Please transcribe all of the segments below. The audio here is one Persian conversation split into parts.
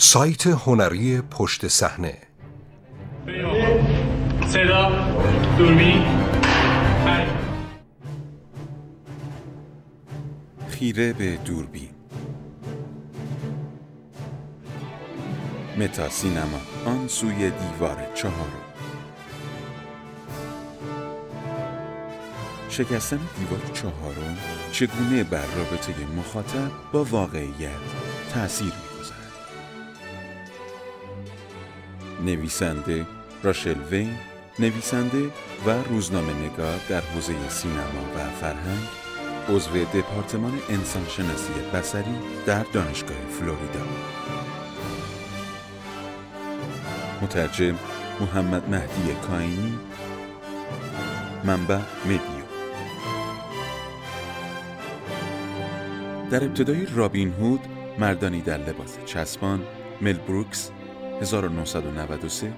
سایت هنری پشت صحنه. صدا دوربین. خیره به دوربین. متا سینما آن سوی دیوار چهارم. شکستن دیوار چهارم چگونه بر رابطه مخاطب با واقعیت تأثیر نویسنده راشل وین نویسنده و روزنامه نگار در حوزه سینما و فرهنگ عضو دپارتمان انسانشناسی بسری در دانشگاه فلوریدا. مترجم محمد مهدی کاینی. منبع مدیو در ابتدای رابین هود مردانی در لباس چسبان مل بروکس 1993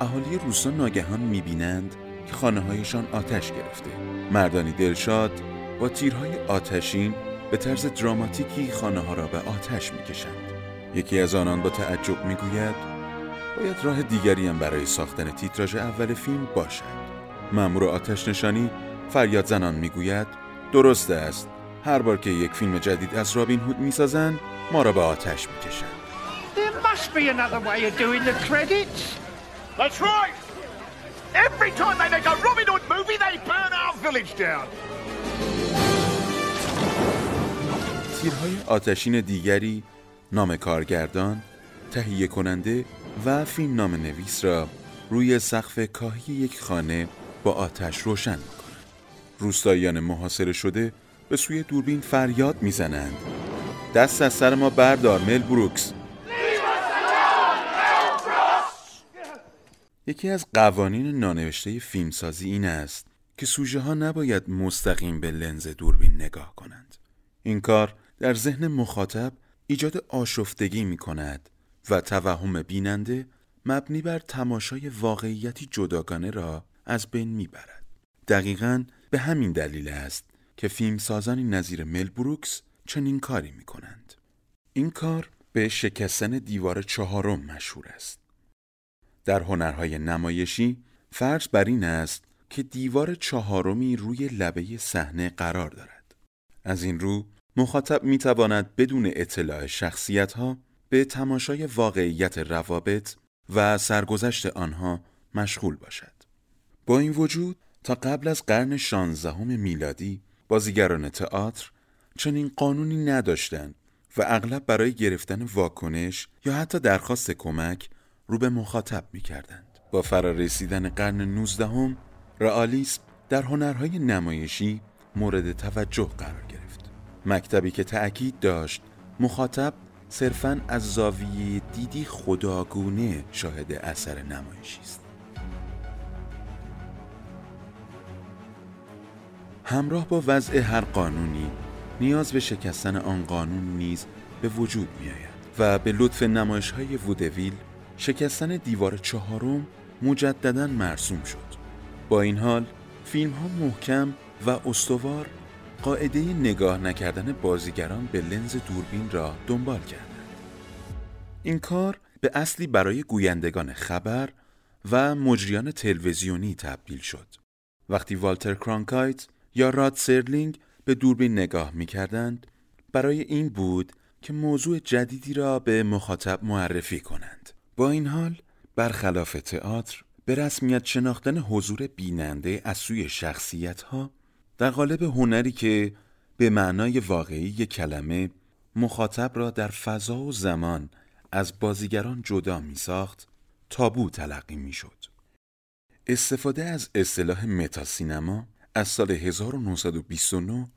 اهالی روستا ناگهان می‌بینند که خانه هایشان آتش گرفته. مردانی دلشاد با تیرهای آتشین به طرز دراماتیکی خانه ها را به آتش می‌کشند. یکی از آنان با تعجب می‌گوید باید راه دیگری هم برای ساختن تیتراژ اول فیلم باشد. مأمور آتش نشانی فریاد زنان می‌گوید درست است. هر بار که یک فیلم جدید از رابین هود می‌سازند ما را به آتش می‌کشند. تیرهای آتشین دیگری نام کارگردان، تهیه کننده و فیلم نام نویس را روی سقف کاهی یک خانه با آتش روشن می‌کنند. روستاییان محاصره شده به سوی دوربین فریاد می‌زنند. دست از سر ما بردار مل بروکس. یکی از قوانین نانوشته فیلمسازی این است که سوژه ها نباید مستقیم به لنز دوربین نگاه کنند این کار در ذهن مخاطب ایجاد آشفتگی می کند و توهم بیننده مبنی بر تماشای واقعیتی جداگانه را از بین می برد. دقیقا به همین دلیل است که فیلم سازانی نظیر مل بروکس چنین کاری می کنند. این کار به شکستن دیوار چهارم مشهور است. در هنرهای نمایشی فرض بر این است که دیوار چهارمی روی لبه صحنه قرار دارد. از این رو مخاطب می تواند بدون اطلاع شخصیت ها به تماشای واقعیت روابط و سرگذشت آنها مشغول باشد. با این وجود تا قبل از قرن شانزدهم میلادی بازیگران تئاتر چنین قانونی نداشتند و اغلب برای گرفتن واکنش یا حتی درخواست کمک رو به مخاطب می کردند. با فرارسیدن قرن نوزدهم رئالیسم در هنرهای نمایشی مورد توجه قرار گرفت. مکتبی که تأکید داشت مخاطب صرفا از زاویه دیدی خداگونه شاهد اثر نمایشی است. همراه با وضع هر قانونی نیاز به شکستن آن قانون نیز به وجود می آید و به لطف نمایش های وودویل شکستن دیوار چهارم مجددا مرسوم شد. با این حال فیلم ها محکم و استوار قاعده نگاه نکردن بازیگران به لنز دوربین را دنبال کردند. این کار به اصلی برای گویندگان خبر و مجریان تلویزیونی تبدیل شد. وقتی والتر کرانکایت یا راد سرلینگ به دوربین نگاه می کردند برای این بود که موضوع جدیدی را به مخاطب معرفی کنند. با این حال برخلاف تئاتر به رسمیت شناختن حضور بیننده از سوی شخصیت ها در قالب هنری که به معنای واقعی کلمه مخاطب را در فضا و زمان از بازیگران جدا می ساخت تابو تلقی می شد. استفاده از اصطلاح متاسینما از سال 1929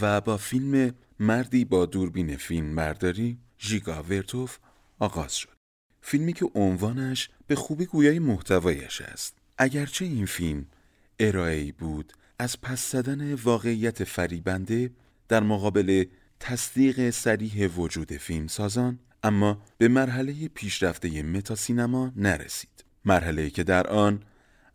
و با فیلم مردی با دوربین فیلم برداری ژیگا ورتوف آغاز شد. فیلمی که عنوانش به خوبی گویای محتوایش است. اگرچه این فیلم ارائه بود از پس زدن واقعیت فریبنده در مقابل تصدیق سریح وجود فیلم سازان اما به مرحله پیشرفته متاسینما نرسید. مرحله که در آن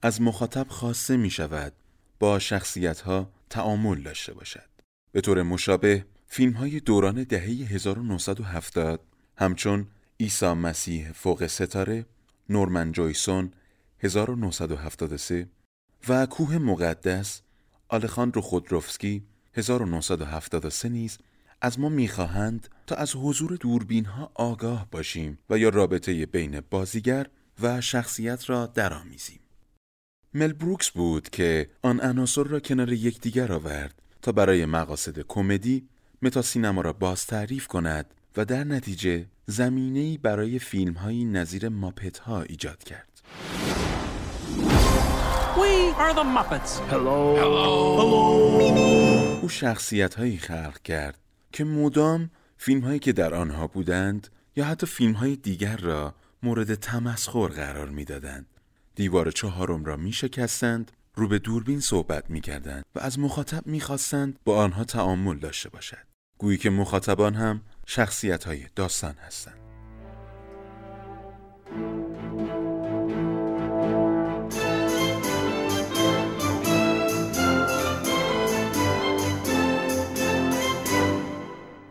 از مخاطب خواسته می شود با شخصیت ها تعامل داشته باشد. به طور مشابه فیلم های دوران دهه 1970 همچون ایسا مسیح فوق ستاره نورمن جویسون 1973 و کوه مقدس آلخاندرو خودروفسکی 1973 نیز از ما می‌خواهند تا از حضور دوربین ها آگاه باشیم و یا رابطه بین بازیگر و شخصیت را درآمیزیم. مل بروکس بود که آن عناصر را کنار یکدیگر آورد تا برای مقاصد کمدی متا سینما را باز تعریف کند و در نتیجه زمینه‌ای برای فیلم های نظیر ماپت ها ایجاد کرد. We are the Muppets. Hello. Hello. او شخصیت هایی خلق کرد که مدام فیلم هایی که در آنها بودند یا حتی فیلم های دیگر را مورد تمسخر قرار می‌دادند. دیوار چهارم را می شکستند رو به دوربین صحبت می کردند و از مخاطب می خواستند با آنها تعامل داشته باشد. گویی که مخاطبان هم شخصیت های داستان هستند.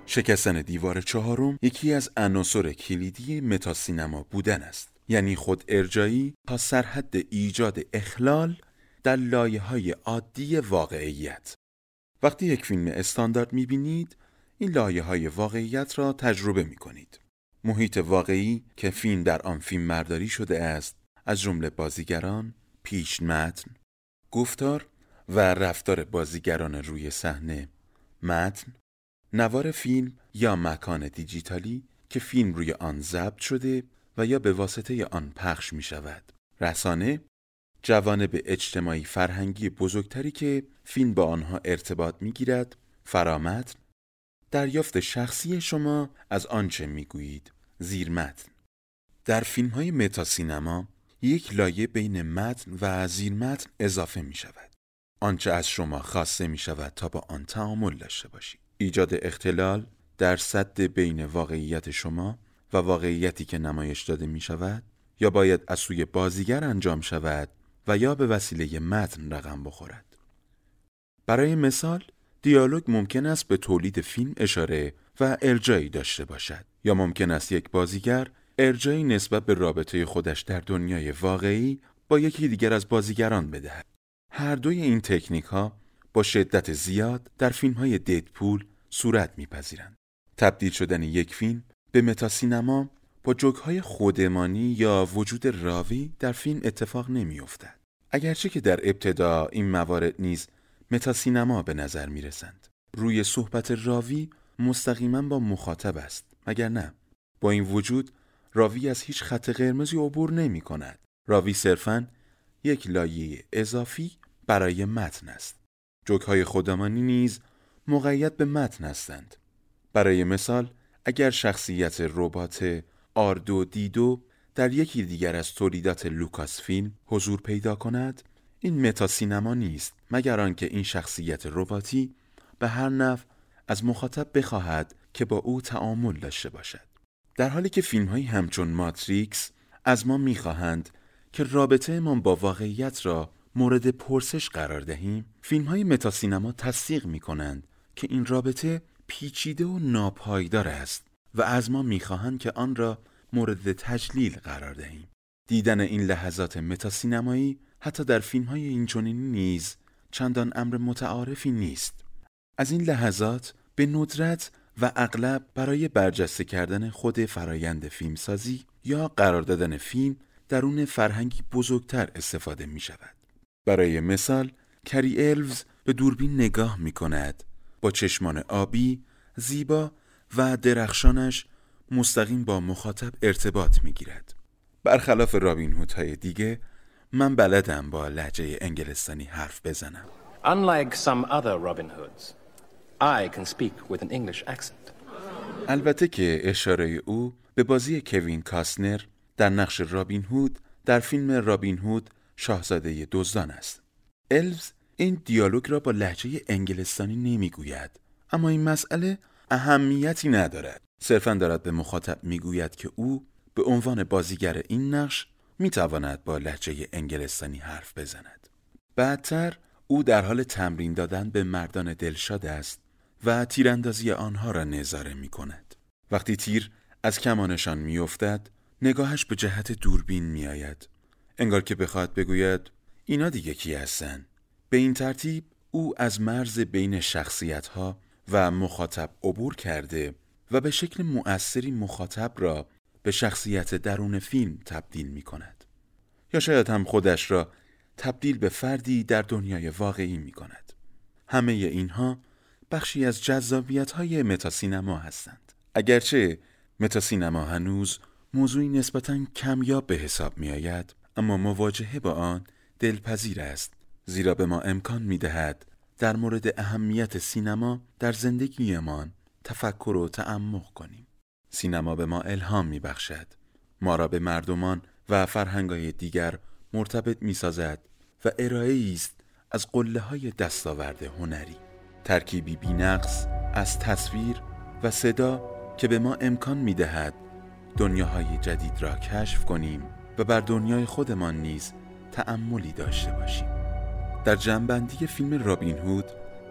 شکستن دیوار چهارم یکی از عناصر کلیدی متاسینما بودن است یعنی خود ارجایی تا سرحد ایجاد اخلال در لایه های عادی واقعیت وقتی یک فیلم استاندارد می‌بینید این لایه های واقعیت را تجربه می کنید. محیط واقعی که فیلم در آن فیلم مرداری شده است از جمله بازیگران، پیش متن، گفتار و رفتار بازیگران روی صحنه، متن، نوار فیلم یا مکان دیجیتالی که فیلم روی آن ضبط شده و یا به واسطه آن پخش می شود. رسانه جوانب اجتماعی فرهنگی بزرگتری که فیلم با آنها ارتباط می گیرد، فرامتن، دریافت شخصی شما از آنچه می گویید، زیر متن. در فیلم های متاسینما یک لایه بین متن و زیر متن اضافه می شود. آنچه از شما خواسته می شود تا با آن تعامل داشته باشید. ایجاد اختلال در صد بین واقعیت شما و واقعیتی که نمایش داده می شود یا باید از سوی بازیگر انجام شود و یا به وسیله متن رقم بخورد. برای مثال دیالوگ ممکن است به تولید فیلم اشاره و ارجایی داشته باشد یا ممکن است یک بازیگر ارجایی نسبت به رابطه خودش در دنیای واقعی با یکی دیگر از بازیگران بدهد. هر دوی این تکنیک ها با شدت زیاد در فیلم های دیدپول صورت میپذیرند. تبدیل شدن یک فیلم به متاسینما با های خودمانی یا وجود راوی در فیلم اتفاق نمیافتد. اگرچه که در ابتدا این موارد نیز متاسینما به نظر می رسند. روی صحبت راوی مستقیما با مخاطب است مگر نه؟ با این وجود راوی از هیچ خط قرمزی عبور نمی کند راوی صرفا یک لایه اضافی برای متن است. جوک های خودمانی نیز مقید به متن هستند. برای مثال اگر شخصیت ربات آرتو دیتو در یکی دیگر از تولیدات لوکاس فیلم حضور پیدا کند این متا سینما نیست مگر آنکه این شخصیت رباتی به هر نحو از مخاطب بخواهد که با او تعامل داشته باشد. در حالی که فیلم های همچون ماتریکس از ما می‌خواهند که رابطه ما با واقعیت را مورد پرسش قرار دهیم فیلم های متاسینما تصدیق می کنند که این رابطه پیچیده و ناپایدار است و از ما می‌خواهند که آن را مورد تجلیل قرار دهیم. دیدن این لحظات متاسینمایی حتی در فیلم های اینچنینی نیز چندان امر متعارفی نیست از این لحظات به ندرت و اغلب برای برجسته کردن خود فرایند فیلمسازی یا قرار دادن فیلم درون فرهنگی بزرگتر استفاده می شود. برای مثال کری الوز به دوربین نگاه می کند با چشمان آبی، زیبا و درخشانش مستقیم با مخاطب ارتباط می گیرد. برخلاف رابین هوت های دیگه من بلدم با لحجه انگلستانی حرف بزنم. Unlike some other Robin Hoods, I can speak with an English accent. البته که اشاره او به بازی کوین کاسنر در نقش رابین هود در فیلم رابین هود شاهزاده دزدان است. الوز این دیالوگ را با لحجه انگلستانی نمی‌گوید اما این مسئله اهمیتی ندارد. صرفا دارد به مخاطب می‌گوید که او به عنوان بازیگر این نقش می تواند با لحجه انگلستانی حرف بزند. بعدتر او در حال تمرین دادن به مردان دلشاد است و تیراندازی آنها را نظاره می کند. وقتی تیر از کمانشان میافتد نگاهش به جهت دوربین میآید انگار که بخواد بگوید اینا دیگه کی هستن به این ترتیب او از مرز بین شخصیت ها و مخاطب عبور کرده و به شکل مؤثری مخاطب را به شخصیت درون فیلم تبدیل می کند. یا شاید هم خودش را تبدیل به فردی در دنیای واقعی می کند. همه اینها بخشی از جذابیت های متاسینما هستند. اگرچه متاسینما هنوز موضوعی نسبتا کمیاب به حساب می آید اما مواجهه با آن دلپذیر است زیرا به ما امکان می دهد در مورد اهمیت سینما در زندگیمان تفکر و تعمق کنیم سینما به ما الهام می بخشد ما را به مردمان و فرهنگای دیگر مرتبط می سازد و ارائه است از قله های دستاورد هنری. ترکیبی بینقص از تصویر و صدا که به ما امکان می دهد دنیاهای جدید را کشف کنیم و بر دنیای خودمان نیز تأملی داشته باشیم. در جنبندی فیلم رابین هود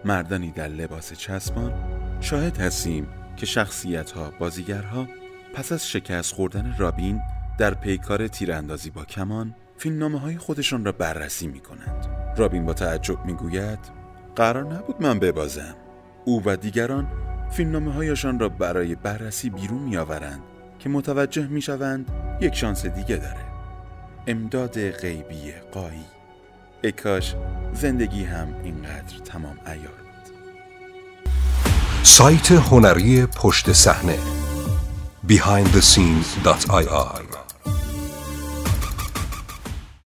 مردانی در لباس چسبان شاهد هستیم که شخصیت ها بازیگرها پس از شکست خوردن رابین در پیکار تیراندازی با کمان فیلمنامه های خودشان را بررسی می کنند رابین با تعجب می گوید قرار نبود من ببازم. او و دیگران فیلمنامه هایشان را برای بررسی بیرون می آورند که متوجه می شوند یک شانس دیگه داره. امداد غیبی قایی. اکاش زندگی هم اینقدر تمام ایار سایت هنری پشت صحنه behindthescene.ir